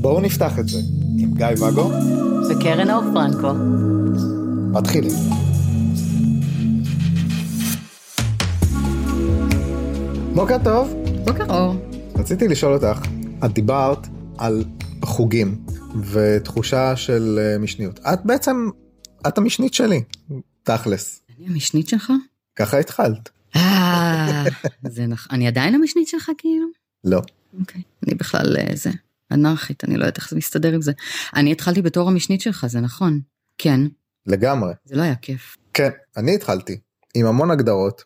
בואו נפתח את זה עם גיא ואגו וקרן אור פרנקו. מתחילים. בוקר טוב, בוקר אור. רציתי לשאול אותך, את דיברת על חוגים ותחושה של אה, משניות. את בעצם, את המשנית שלי, תכלס. אני המשנית שלך? ככה התחלת. אה, זה נכון. אני עדיין המשנית שלך כאילו? לא. אוקיי. אני בכלל אה, זה, אנרכית, אני לא יודעת איך זה מסתדר עם זה. אני התחלתי בתור המשנית שלך, זה נכון. כן, לגמרי. זה לא היה כיף. כן, אני התחלתי עם המון הגדרות.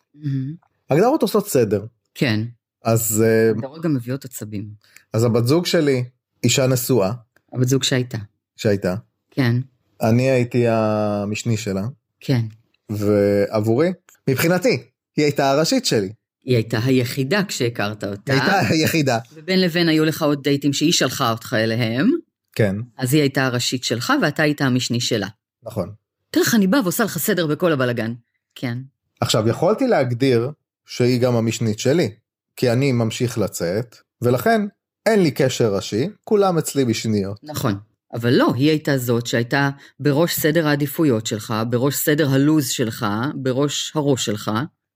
הגדרות עושות סדר. כן, אז, אה, הגדרות גם מביאות עצבים. אז הבת זוג שלי, אישה נשואה, הבת זוג שהייתה. שהייתה, כן, אני הייתי המשני שלה, כן. ועבורי, מבחינתי, היא הייתה הראשית שלי. היא הייתה היחידה כשהכרת אותה. היא הייתה היחידה. ובין לבין היו לך עוד דייטים שהיא שלחה אותך אליהם, כן, אז היא הייתה הראשית שלך ואתה היית המשני שלה. נכון. תראה איך אני באה ועושה לך סדר בכל הבלגן. כן. עכשיו, יכולתי להגדיר שהיא גם המשנית שלי, כי אני ממשיך לצאת, ולכן אין לי קשר ראשי, כולם אצלי בשניות. נכון. אבל לא, היא הייתה זאת שהייתה בראש סדר העדיפויות שלך, בראש סדר הלוז שלך, בראש הראש שלך.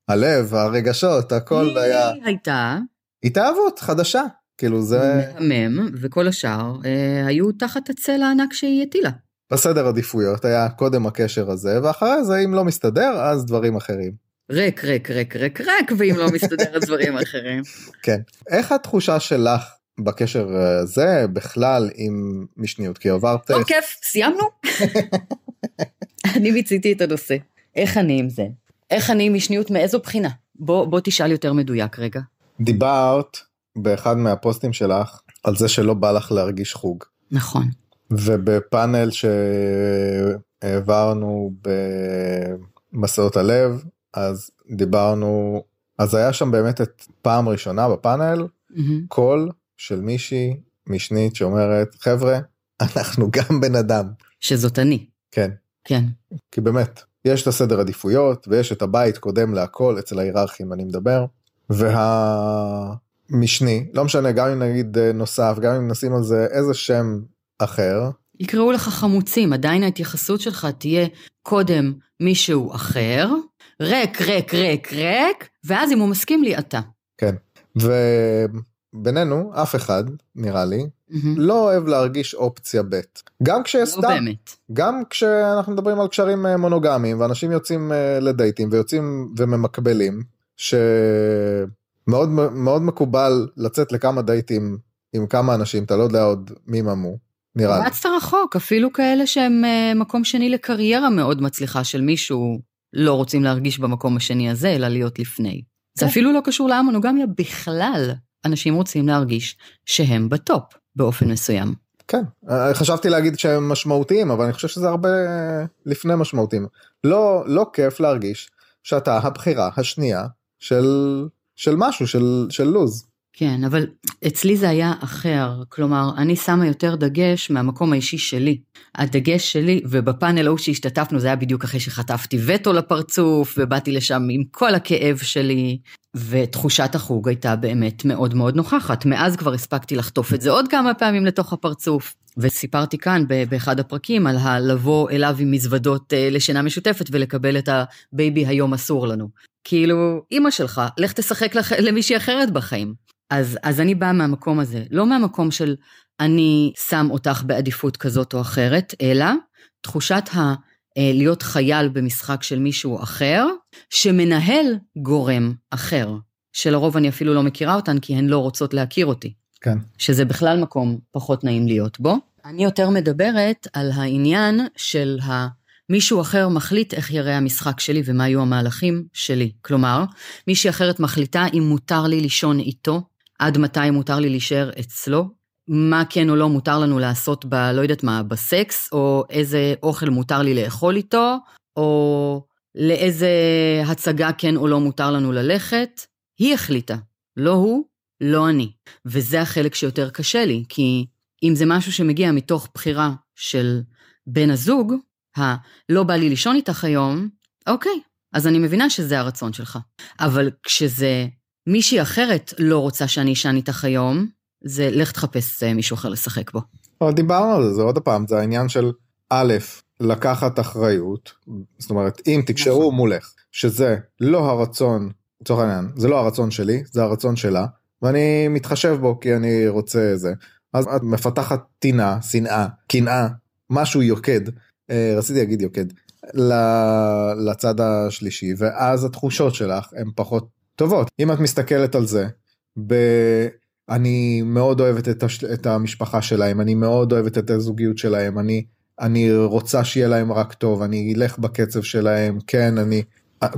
הלב, הרגשות, הכל היה היא הייתה התאהבות חדשה. כאילו זה מהמם, וכל השאר אה, היו תחת הצל הענק שהיא הטילה. בסדר עדיפויות, היה קודם הקשר הזה, ואחרי זה אם לא מסתדר, אז דברים אחרים. ריק, ריק, ריק, ריק, ריק, ואם לא מסתדר אז דברים אחרים. כן. איך התחושה שלך בקשר הזה בכלל עם משניות? כי עברת... טוב, כיף, סיימנו? אני מיציתי את הנושא. איך אני עם זה? איך אני משניות מאיזו בחינה? בוא, בוא תשאל יותר מדויק רגע. דיברת באחד מהפוסטים שלך על זה שלא בא לך להרגיש חוג. נכון. ובפאנל שהעברנו במסעות הלב, אז דיברנו, אז היה שם באמת את פעם ראשונה בפאנל, מהמם. קול של מישהי משנית שאומרת, חבר'ה, אנחנו גם בן אדם. שזאת אני. כן, כן. כי באמת, יש את הסדר עדיפויות ויש את הבית קודם להכל, אצל ההיררכים אני מדבר, והמשני, לא משנה, גם אם נגיד אה, נוסף, גם אם נשים על זה איזה שם אחר, יקראו לך חמוצים, עדיין ההתייחסות שלך תהיה קודם מישהו אחר, ריק, ריק, ריק, ריק, ואז אם הוא מסכים לי, אתה. כן, ובינינו, אף אחד, נראה לי, מהמם. לא אוהב להרגיש אופציה ב'. גם לא כשסתם, באמת. גם כשאנחנו מדברים על קשרים אה, מונוגמיים ואנשים יוצאים אה, לדייטים ויוצאים וממקבלים שמאוד מאוד מקובל לצאת לכמה דייטים עם כמה אנשים אתה לא יודע עוד מי ממו נראה לי. רצת רחוק, אפילו כאלה שהם אה, מקום שני לקריירה מאוד מצליחה של מישהו, לא רוצים להרגיש במקום השני הזה, אלא להיות לפני. זה כן. אפילו לא קשור למונוגמיה בכלל. אנשים רוצים להרגיש שהם בטופ באופן מסוים. כן אה, חשבתי להגיד שהם משמעותיים אבל אני חושב שזה הרבה לפני משמעותיים לא לא כיף להרגיש שאתה הבחירה השנייה של של משהו של של לוז. כן, אבל אצלי זה היה אחר, כלומר, אני שמה יותר דגש מהמקום האישי שלי. הדגש שלי, ובפאנל ההוא שהשתתפנו, זה היה בדיוק אחרי שחטפתי וטו לפרצוף, ובאתי לשם עם כל הכאב שלי, ותחושת החוג הייתה באמת מאוד מאוד נוכחת. מאז כבר הספקתי לחטוף את זה עוד כמה פעמים לתוך הפרצוף. וסיפרתי כאן באחד הפרקים על הלבוא אליו עם מזוודות אה, לשינה משותפת ולקבל את ה baby היום אסור לנו. כאילו, אימא שלך, לך תשחק לח... למישהי אחרת בחיים. אז, אז אני באה מהמקום הזה, לא מהמקום של אני שם אותך בעדיפות כזאת או אחרת, אלא תחושת ה... אה, להיות חייל במשחק של מישהו אחר, שמנהל גורם אחר, שלרוב אני אפילו לא מכירה אותן כי הן לא רוצות להכיר אותי, כן. שזה בכלל מקום פחות נעים להיות בו. אני יותר מדברת על העניין של ה... מישהו אחר מחליט איך יראה המשחק שלי ומה יהיו המהלכים שלי. כלומר, מישהי אחרת מחליטה אם מותר לי לישון איתו, עד מתי מותר לי להישאר אצלו, מה כן או לא מותר לנו לעשות ב... לא יודעת מה, בסקס, או איזה אוכל מותר לי לאכול איתו, או לאיזה הצגה כן או לא מותר לנו ללכת. היא החליטה, לא הוא, לא אני. וזה החלק שיותר קשה לי, כי אם זה משהו שמגיע מתוך בחירה של בן הזוג, ה- לא בא לי לישון איתך היום, אוקיי, אז אני מבינה שזה הרצון שלך. אבל כשזה מישהי אחרת לא רוצה שאני אשן איתך היום, זה לך תחפש אה, מישהו אחר לשחק בו. אבל דיברנו על זה, זה עוד פעם, זה העניין של א', לקחת אחריות, זאת אומרת, אם תקשרו נכון. מולך, שזה לא הרצון, לצורך העניין, זה לא הרצון שלי, זה הרצון שלה, ואני מתחשב בו כי אני רוצה זה, אז את מפתחת טינה, שנאה, קנאה, משהו יוקד, אה, רציתי להגיד יוקד, לצד השלישי, ואז התחושות שלך הן פחות טובות. אם את מסתכלת על זה, ב... אני מאוד אוהבת את, הש... את המשפחה שלהם, אני מאוד אוהבת את הזוגיות שלהם, אני, אני רוצה שיהיה להם רק טוב, אני אלך בקצב שלהם, כן, אני,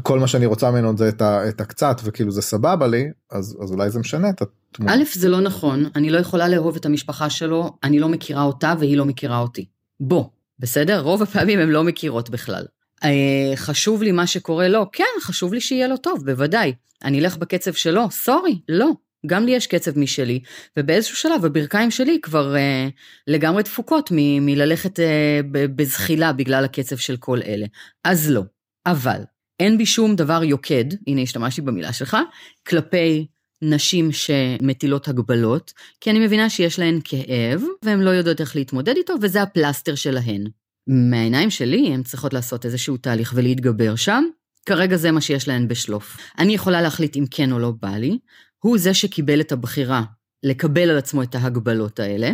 כל מה שאני רוצה ממנו זה את, ה... את הקצת, וכאילו זה סבבה לי, אז, אז אולי זה משנה את התמונה. א', זה לא נכון, אני לא יכולה לאהוב את המשפחה שלו, אני לא מכירה אותה והיא לא מכירה אותי. בוא, בסדר? רוב הפעמים הן לא מכירות בכלל. אה, חשוב לי מה שקורה לו, כן, חשוב לי שיהיה לו טוב, בוודאי. אני אלך בקצב שלו, סורי, לא. גם לי יש קצב משלי, ובאיזשהו שלב הברכיים שלי כבר אה, לגמרי דפוקות מ- מללכת אה, בזחילה בגלל הקצב של כל אלה. אז לא. אבל אין בי שום דבר יוקד, הנה השתמשתי במילה שלך, כלפי נשים שמטילות הגבלות, כי אני מבינה שיש להן כאב, והן לא יודעות איך להתמודד איתו, וזה הפלסטר שלהן. מהעיניים שלי, הן צריכות לעשות איזשהו תהליך ולהתגבר שם. כרגע זה מה שיש להן בשלוף. אני יכולה להחליט אם כן או לא בא לי. הוא זה שקיבל את הבחירה לקבל על עצמו את ההגבלות האלה,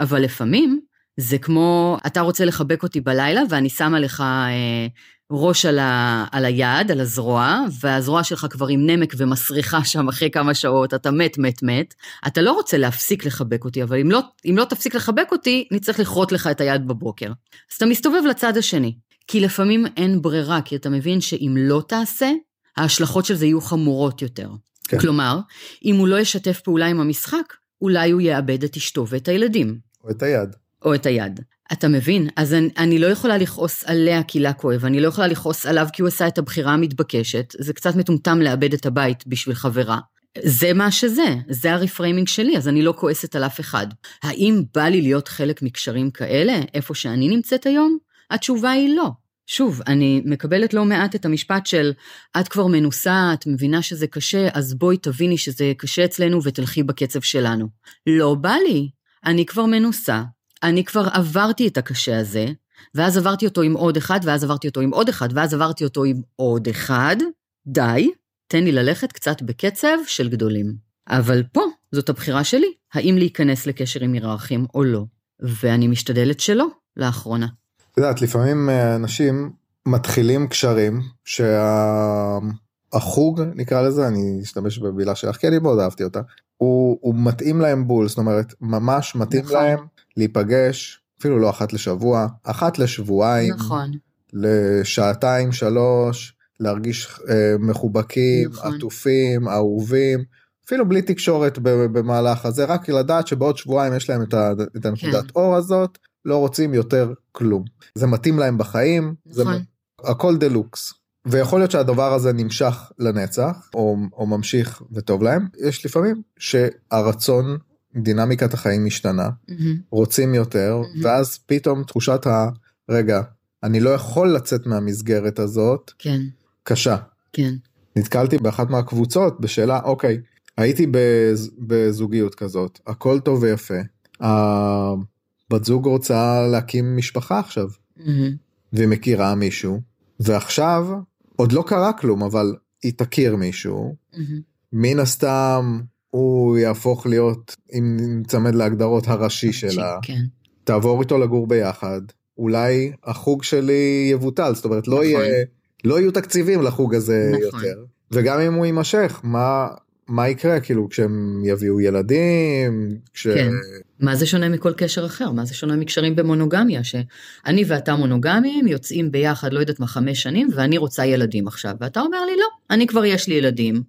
אבל לפעמים זה כמו, אתה רוצה לחבק אותי בלילה ואני שמה לך אה, ראש על, ה, על היד, על הזרוע, והזרוע שלך כבר עם נמק ומסריחה שם אחרי כמה שעות, אתה מת, מת, מת. אתה לא רוצה להפסיק לחבק אותי, אבל אם לא, אם לא תפסיק לחבק אותי, נצטרך לכרות לך את היד בבוקר. אז אתה מסתובב לצד השני. כי לפעמים אין ברירה, כי אתה מבין שאם לא תעשה, ההשלכות של זה יהיו חמורות יותר. כן. כלומר, אם הוא לא ישתף פעולה עם המשחק, אולי הוא יאבד את אשתו ואת הילדים. או את היד. או את היד. אתה מבין? אז אני, אני לא יכולה לכעוס עליה כי לה כואב, אני לא יכולה לכעוס עליו כי הוא עשה את הבחירה המתבקשת, זה קצת מטומטם לאבד את הבית בשביל חברה. זה מה שזה, זה הרפריימינג שלי, אז אני לא כועסת על אף אחד. האם בא לי להיות חלק מקשרים כאלה, איפה שאני נמצאת היום? התשובה היא לא. שוב, אני מקבלת לא מעט את המשפט של, את כבר מנוסה, את מבינה שזה קשה, אז בואי תביני שזה קשה אצלנו ותלכי בקצב שלנו. לא בא לי, אני כבר מנוסה, אני כבר עברתי את הקשה הזה, ואז עברתי אותו עם עוד אחד, ואז עברתי אותו עם עוד אחד, ואז עברתי אותו עם עוד אחד. די, תן לי ללכת קצת בקצב של גדולים. אבל פה, זאת הבחירה שלי, האם להיכנס לקשר עם היררכים או לא. ואני משתדלת שלא, לאחרונה. את יודעת, לפעמים אה, אנשים מתחילים קשרים שהחוג, נקרא לזה, אני אשתמש במילה שלך, כי אני מאוד אהבתי אותה, הוא, הוא מתאים להם בול, זאת אומרת, ממש מתאים נכון. להם להיפגש, אפילו לא אחת לשבוע, אחת לשבועיים, נכון. לשעתיים, שלוש, להרגיש אה, מחובקים, נכון. עטופים, אהובים. אפילו בלי תקשורת במהלך הזה, רק לדעת שבעוד שבועיים יש להם את, הנקודת אור הזאת, לא רוצים יותר כלום. זה מתאים להם בחיים, זה נכון. מ- הכל דה לוקס. ויכול להיות שהדבר הזה נמשך לנצח, או, או ממשיך וטוב להם. יש לפעמים שהרצון, דינמיקת החיים משתנה, מהמם. רוצים יותר, Mhm. ואז פתאום תחושת ה... רגע, אני לא יכול לצאת מהמסגרת הזאת, כן, קשה. כן. נתקלתי באחת מהקבוצות בשאלה אוקיי הייתי בז, בזוגיות כזאת הכל טוב ויפה הבת זוג רוצה להקים משפחה עכשיו מהמם. והיא מכירה מישהו ועכשיו עוד לא קרה כלום אבל היא תכיר מישהו מהמם. מן הסתם הוא יהפוך להיות אם נצמד להגדרות הראשי שלה כן. תעבור איתו לגור ביחד אולי החוג שלי יבוטל זאת אומרת לא נכון. יהיה לא יהיו תקציבים לחוג הזה נכון. יותר וגם אם הוא יימשך מה מה יקרה כאילו כשהם יביאו ילדים כש... כן. מה זה שונה מכל קשר אחר? מה זה שונה מקשרים במונוגמיה? שאני ואתה מונוגמיים, יוצאים ביחד, לא יודעת מה, חמש שנים, ואני רוצה ילדים עכשיו. ואתה אומר לי, לא, אני כבר יש לי ילדים,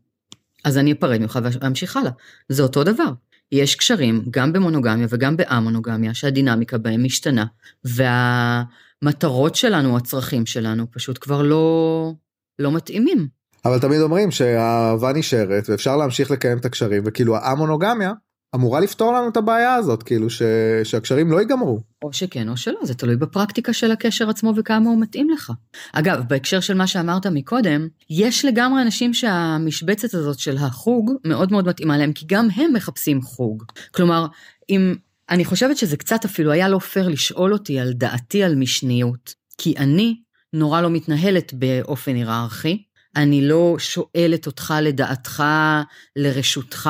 אז אני אפרד ממך ואמשיך הלאה. זה אותו דבר. יש קשרים, גם במונוגמיה וגם באמונוגמיה, שהדינמיקה בהם משתנה, והמטרות שלנו, הצרכים שלנו, פשוט כבר לא, לא מתאימים. אבל תמיד אומרים שהאהבה נשארת ואפשר להמשיך לקיים את הקשרים וכאילו המונוגמיה אמורה לפתור לנו את הבעיה הזאת כאילו ש... שהקשרים לא ייגמרו. או שכן או שלא, זה תלוי בפרקטיקה של הקשר עצמו וכמה הוא מתאים לך. אגב, בהקשר של מה שאמרת מקודם, יש לגמרי אנשים שהמשבצת הזאת של החוג מאוד מאוד מתאימה להם, כי גם הם מחפשים חוג. כלומר, אם, אני חושבת שזה קצת אפילו היה לא פייר לשאול אותי על דעתי על משניות, כי אני נורא לא מתנהלת באופן היררכי, אני לא שואלת אותך לדעתך, לרשותך,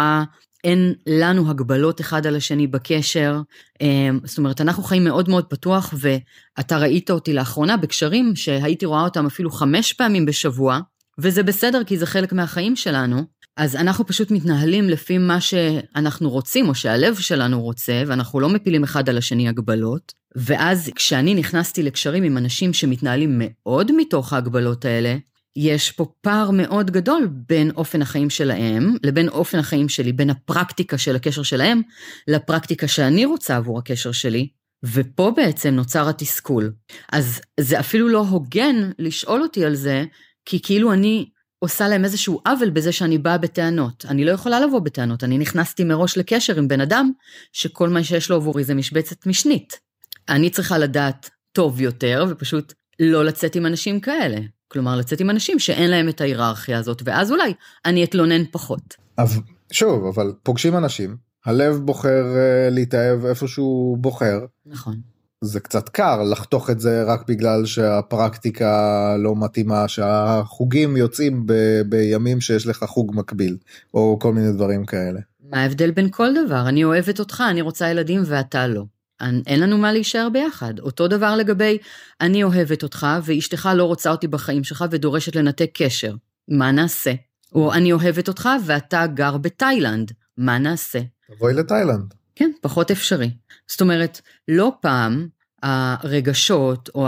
אין לנו הגבלות אחד על השני בקשר. אמ, זאת אומרת, אנחנו חיים מאוד מאוד פתוח, ואתה ראית אותי לאחרונה בקשרים שהייתי רואה אותם אפילו חמש פעמים בשבוע, וזה בסדר כי זה חלק מהחיים שלנו. אז אנחנו פשוט מתנהלים לפי מה שאנחנו רוצים, או שהלב שלנו רוצה, ואנחנו לא מפילים אחד על השני הגבלות. ואז כשאני נכנסתי לקשרים עם אנשים שמתנהלים מאוד מתוך ההגבלות האלה, יש פה פער מאוד גדול בין אופן החיים שלהם לבין אופן החיים שלי, בין הפרקטיקה של הקשר שלהם לפרקטיקה שאני רוצה עבור הקשר שלי, ופה בעצם נוצר התסכול. אז זה אפילו לא הוגן לשאול אותי על זה, כי כאילו אני עושה להם איזשהו עוול בזה שאני באה בטענות. אני לא יכולה לבוא בטענות, אני נכנסתי מראש לקשר עם בן אדם שכל מה שיש לו עבורי זה משבצת משנית. אני צריכה לדעת טוב יותר ופשוט לא לצאת עם אנשים כאלה. כלומר, לצאת עם אנשים שאין להם את ההיררכיה הזאת, ואז אולי אני אתלונן פחות. אז שוב, אבל פוגשים אנשים, הלב בוחר uh, להתאהב איפה שהוא בוחר. נכון. זה קצת קר לחתוך את זה רק בגלל שהפרקטיקה לא מתאימה, שהחוגים יוצאים ב- בימים שיש לך חוג מקביל, או כל מיני דברים כאלה. מה ההבדל בין כל דבר? אני אוהבת אותך, אני רוצה ילדים ואתה לא. אין לנו מה להישאר ביחד. אותו דבר לגבי אני אוהבת אותך ואשתך לא רוצה אותי בחיים שלך ודורשת לנתק קשר. מה נעשה? או אני אוהבת אותך ואתה גר בתאילנד. מה נעשה? תבואי לתאילנד. כן, פחות אפשרי. זאת אומרת, לא פעם הרגשות או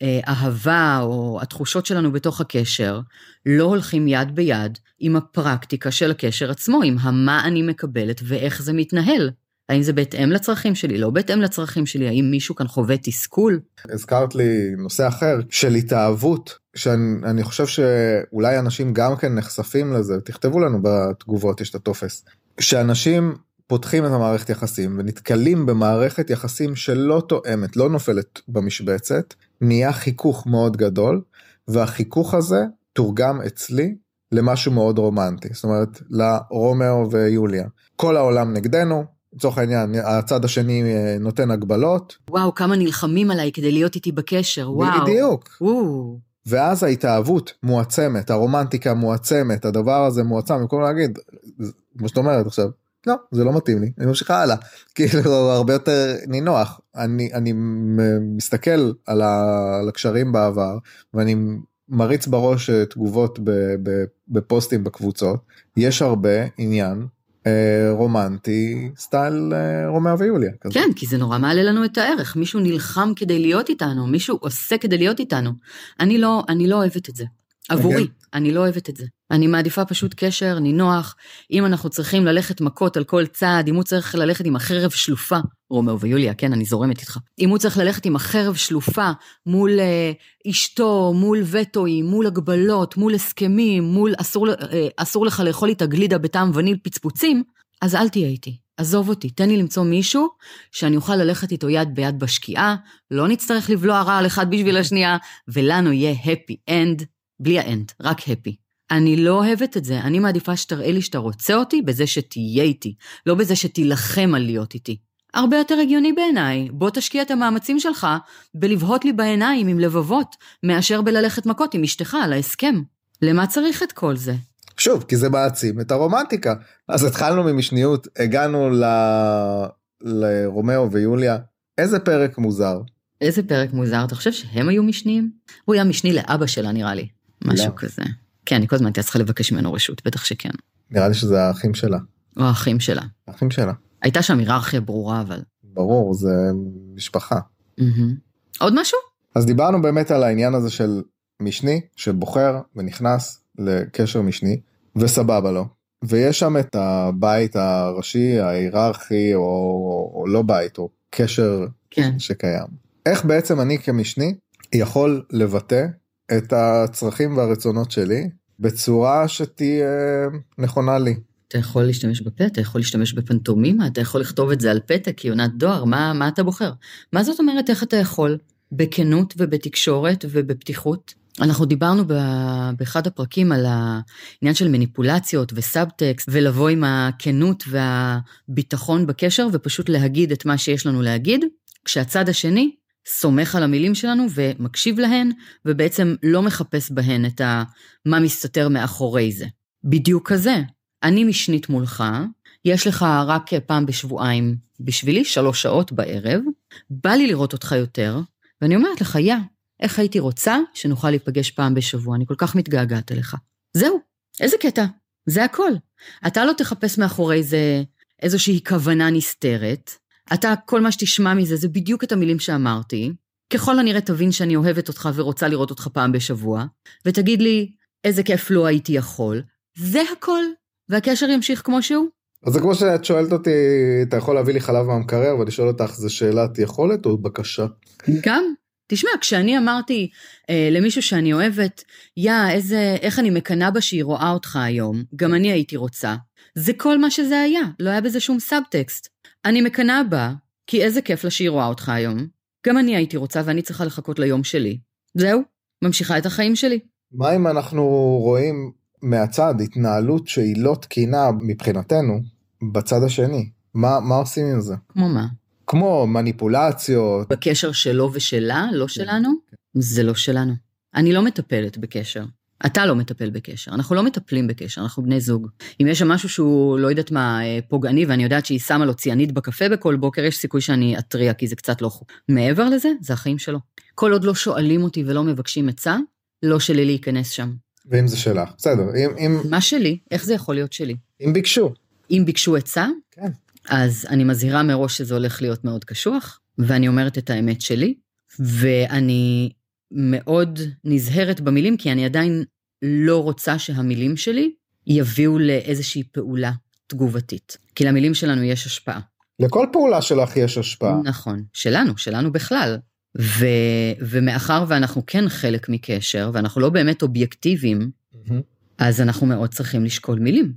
האהבה או התחושות שלנו בתוך הקשר לא הולכים יד ביד עם הפרקטיקה של הקשר עצמו, עם המה אני מקבלת ואיך זה מתנהל. האם זה בהתאם לצרכים שלי, לא בהתאם לצרכים שלי, האם מישהו כאן חווה תסכול? הזכרת לי נושא אחר של התאהבות, שאני חושב שאולי אנשים גם כן נחשפים לזה, תכתבו לנו בתגובות, יש את הטופס. שאנשים פותחים את המערכת יחסים ונתקלים במערכת יחסים שלא תואמת, לא נופלת במשבצת, נהיה חיכוך מאוד גדול, והחיכוך הזה תורגם אצלי למשהו מאוד רומנטי, זאת אומרת לרומאו ויוליה. כל העולם נגדנו, לצורך העניין הצד השני אה, נותן הגבלות. וואו כמה נלחמים עליי כדי להיות איתי בקשר וואו. בדיוק. וואו. ואז ההתאהבות מועצמת הרומנטיקה מועצמת הדבר הזה מועצם במקום להגיד כמו שאת אומרת עכשיו לא זה לא מתאים לי אני ממשיכה הלאה כאילו הרבה יותר נינוח אני אני מסתכל על, ה, על הקשרים בעבר ואני מריץ בראש אה, תגובות בפוסטים בקבוצות יש הרבה עניין רומנטי סטייל אה, רומאו ויוליה. כזה. כן, כי זה נורא מעלה לנו את הערך, מישהו נלחם כדי להיות איתנו, מישהו עושה כדי להיות איתנו. אני לא, אני לא אוהבת את זה. עבורי, okay. אני לא אוהבת את זה. אני מעדיפה פשוט קשר, נינוח. אם אנחנו צריכים ללכת מכות על כל צעד, אם הוא צריך ללכת עם החרב שלופה, רומאו ויוליה, כן, אני זורמת איתך. אם הוא צריך ללכת עם החרב שלופה מול אה, אשתו, מול וטואים, מול הגבלות, מול הסכמים, מול אסור, אה, אסור לך לאכול איתה גלידה בטעם וניל פצפוצים, אז אל תהיה איתי. עזוב אותי, תן לי למצוא מישהו שאני אוכל ללכת איתו יד ביד בשקיעה, לא נצטרך לבלוע רעל אחד בשביל השנייה, ולנו יהיה happy end בלי ה end, רק happy. אני לא אוהבת את זה, אני מעדיפה שתראה לי שאתה רוצה אותי בזה שתהיה איתי, לא בזה שתילחם על להיות איתי. הרבה יותר הגיוני בעיניי, בוא תשקיע את המאמצים שלך בלבהות לי בעיניים עם לבבות, מאשר בללכת מכות עם אשתך על ההסכם. למה צריך את כל זה? שוב, כי זה מעצים את הרומנטיקה. אז התחלנו ממשניות, הגענו ל... לרומאו ויוליה, איזה פרק מוזר. איזה פרק מוזר, אתה חושב שהם היו משניים? הוא היה משני לאבא שלה נראה לי. משהו לא. כזה. כן, אני כל הזמן הייתי צריכה לבקש ממנו רשות, בטח שכן. נראה לי שזה האחים שלה. או האחים שלה. האחים שלה. הייתה שם היררכיה ברורה אבל. ברור, זה משפחה. Mm-hmm. עוד משהו? אז דיברנו באמת על העניין הזה של משני שבוחר ונכנס לקשר משני וסבבה לו. ויש שם את הבית הראשי ההיררכי או, או לא בית או קשר כן. שקיים. איך בעצם אני כמשני יכול לבטא את הצרכים והרצונות שלי בצורה שתהיה נכונה לי. אתה יכול להשתמש בפה, אתה יכול להשתמש בפנטומימה, אתה יכול לכתוב את זה על פתק כיונת דואר, מה, מה אתה בוחר? מה זאת אומרת איך אתה יכול? בכנות ובתקשורת ובפתיחות. אנחנו דיברנו באחד הפרקים על העניין של מניפולציות וסאבטקסט, ולבוא עם הכנות והביטחון בקשר ופשוט להגיד את מה שיש לנו להגיד, כשהצד השני סומך על המילים שלנו ומקשיב להן, ובעצם לא מחפש בהן את ה... מה מסתתר מאחורי זה. בדיוק כזה. אני משנית מולך, יש לך רק פעם בשבועיים בשבילי, שלוש שעות בערב, בא לי לראות אותך יותר, ואני אומרת לך, יא, איך הייתי רוצה שנוכל להיפגש פעם בשבוע, אני כל כך מתגעגעת אליך. זהו, איזה קטע, זה הכל. אתה לא תחפש מאחורי זה איזושהי כוונה נסתרת, אתה, כל מה שתשמע מזה זה בדיוק את המילים שאמרתי. ככל הנראה תבין שאני אוהבת אותך ורוצה לראות אותך פעם בשבוע, ותגיד לי, איזה כיף לא הייתי יכול. זה הכל, והקשר ימשיך כמו שהוא. אז זה כמו שאת שואלת אותי, אתה יכול להביא לי חלב מהמקרר, ואני שואל אותך, זה שאלת יכולת או בקשה? גם. תשמע, כשאני אמרתי אה, למישהו שאני אוהבת, יא, איזה, איך אני מקנאה בה שהיא רואה אותך היום, גם אני הייתי רוצה. זה כל מה שזה היה, לא היה בזה שום סאבטקסט. אני מקנאה בה, כי איזה כיף לה שהיא רואה אותך היום. גם אני הייתי רוצה ואני צריכה לחכות ליום שלי. זהו, ממשיכה את החיים שלי. מה אם אנחנו רואים מהצד התנהלות שהיא לא תקינה מבחינתנו בצד השני? מה, מה עושים עם זה? כמו מה? כמו מניפולציות. בקשר שלו ושלה, לא שלנו? זה לא שלנו. אני לא מטפלת בקשר. אתה לא מטפל בקשר, אנחנו לא מטפלים בקשר, אנחנו בני זוג. אם יש שם משהו שהוא, לא יודעת מה, אה, פוגעני, ואני יודעת שהיא שמה לו ציאנית בקפה בכל בוקר, יש סיכוי שאני אתריע, כי זה קצת לא חוק. מעבר לזה, זה החיים שלו. כל עוד לא שואלים אותי ולא מבקשים עצה, לא שלי להיכנס שם. ואם זה שלך, בסדר. אם, אם... מה שלי? איך זה יכול להיות שלי? אם ביקשו. אם ביקשו עצה? כן. אז אני מזהירה מראש שזה הולך להיות מאוד קשוח, ואני אומרת את האמת שלי, ואני מאוד נזהרת במילים, כי אני עדיין לא רוצה שהמילים שלי יביאו לאיזושהי פעולה תגובתית. כי למילים שלנו יש השפעה. לכל פעולה שלך יש השפעה. נכון, שלנו, שלנו בכלל. ו, ומאחר ואנחנו כן חלק מקשר, ואנחנו לא באמת אובייקטיביים, mm-hmm. אז אנחנו מאוד צריכים לשקול מילים,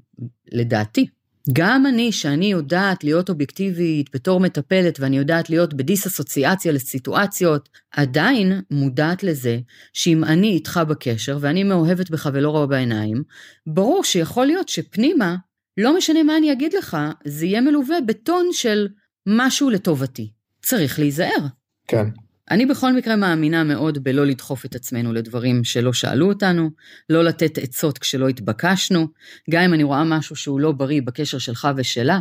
לדעתי. גם אני, שאני יודעת להיות אובייקטיבית בתור מטפלת ואני יודעת להיות בדיס-אסוציאציה לסיטואציות, עדיין מודעת לזה שאם אני איתך בקשר ואני מאוהבת בך ולא רואה בעיניים, ברור שיכול להיות שפנימה, לא משנה מה אני אגיד לך, זה יהיה מלווה בטון של משהו לטובתי. צריך להיזהר. כן. אני בכל מקרה מאמינה מאוד בלא לדחוף את עצמנו לדברים שלא שאלו אותנו, לא לתת עצות כשלא התבקשנו, גם אם אני רואה משהו שהוא לא בריא בקשר שלך ושלה,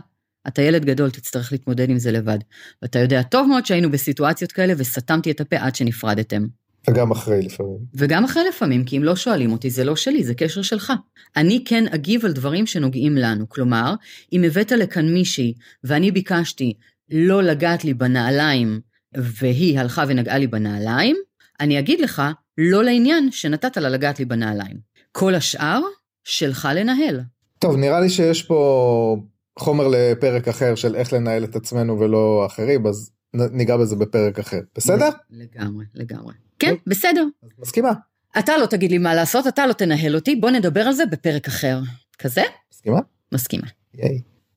אתה ילד גדול, תצטרך להתמודד עם זה לבד. ואתה יודע טוב מאוד שהיינו בסיטואציות כאלה וסתמתי את הפה עד שנפרדתם. וגם אחרי לפעמים. וגם אחרי לפעמים, כי אם לא שואלים אותי, זה לא שלי, זה קשר שלך. אני כן אגיב על דברים שנוגעים לנו. כלומר, אם הבאת לכאן מישהי ואני ביקשתי לא לגעת לי בנעליים והיא הלכה ונגעה לי בנעליים, אני אגיד לך, לא לעניין שנתת לה לגעת לי בנעליים. כל השאר, שלך לנהל. טוב, נראה לי שיש פה חומר לפרק אחר של איך לנהל את עצמנו ולא אחרים, אז ניגע בזה בפרק אחר. בסדר? לגמרי, לגמרי. כן, בסדר. מסכימה. אתה לא תגיד לי מה לעשות, אתה לא תנהל אותי, בוא נדבר על זה בפרק אחר. כזה? מסכימה? מסכימה. ייי.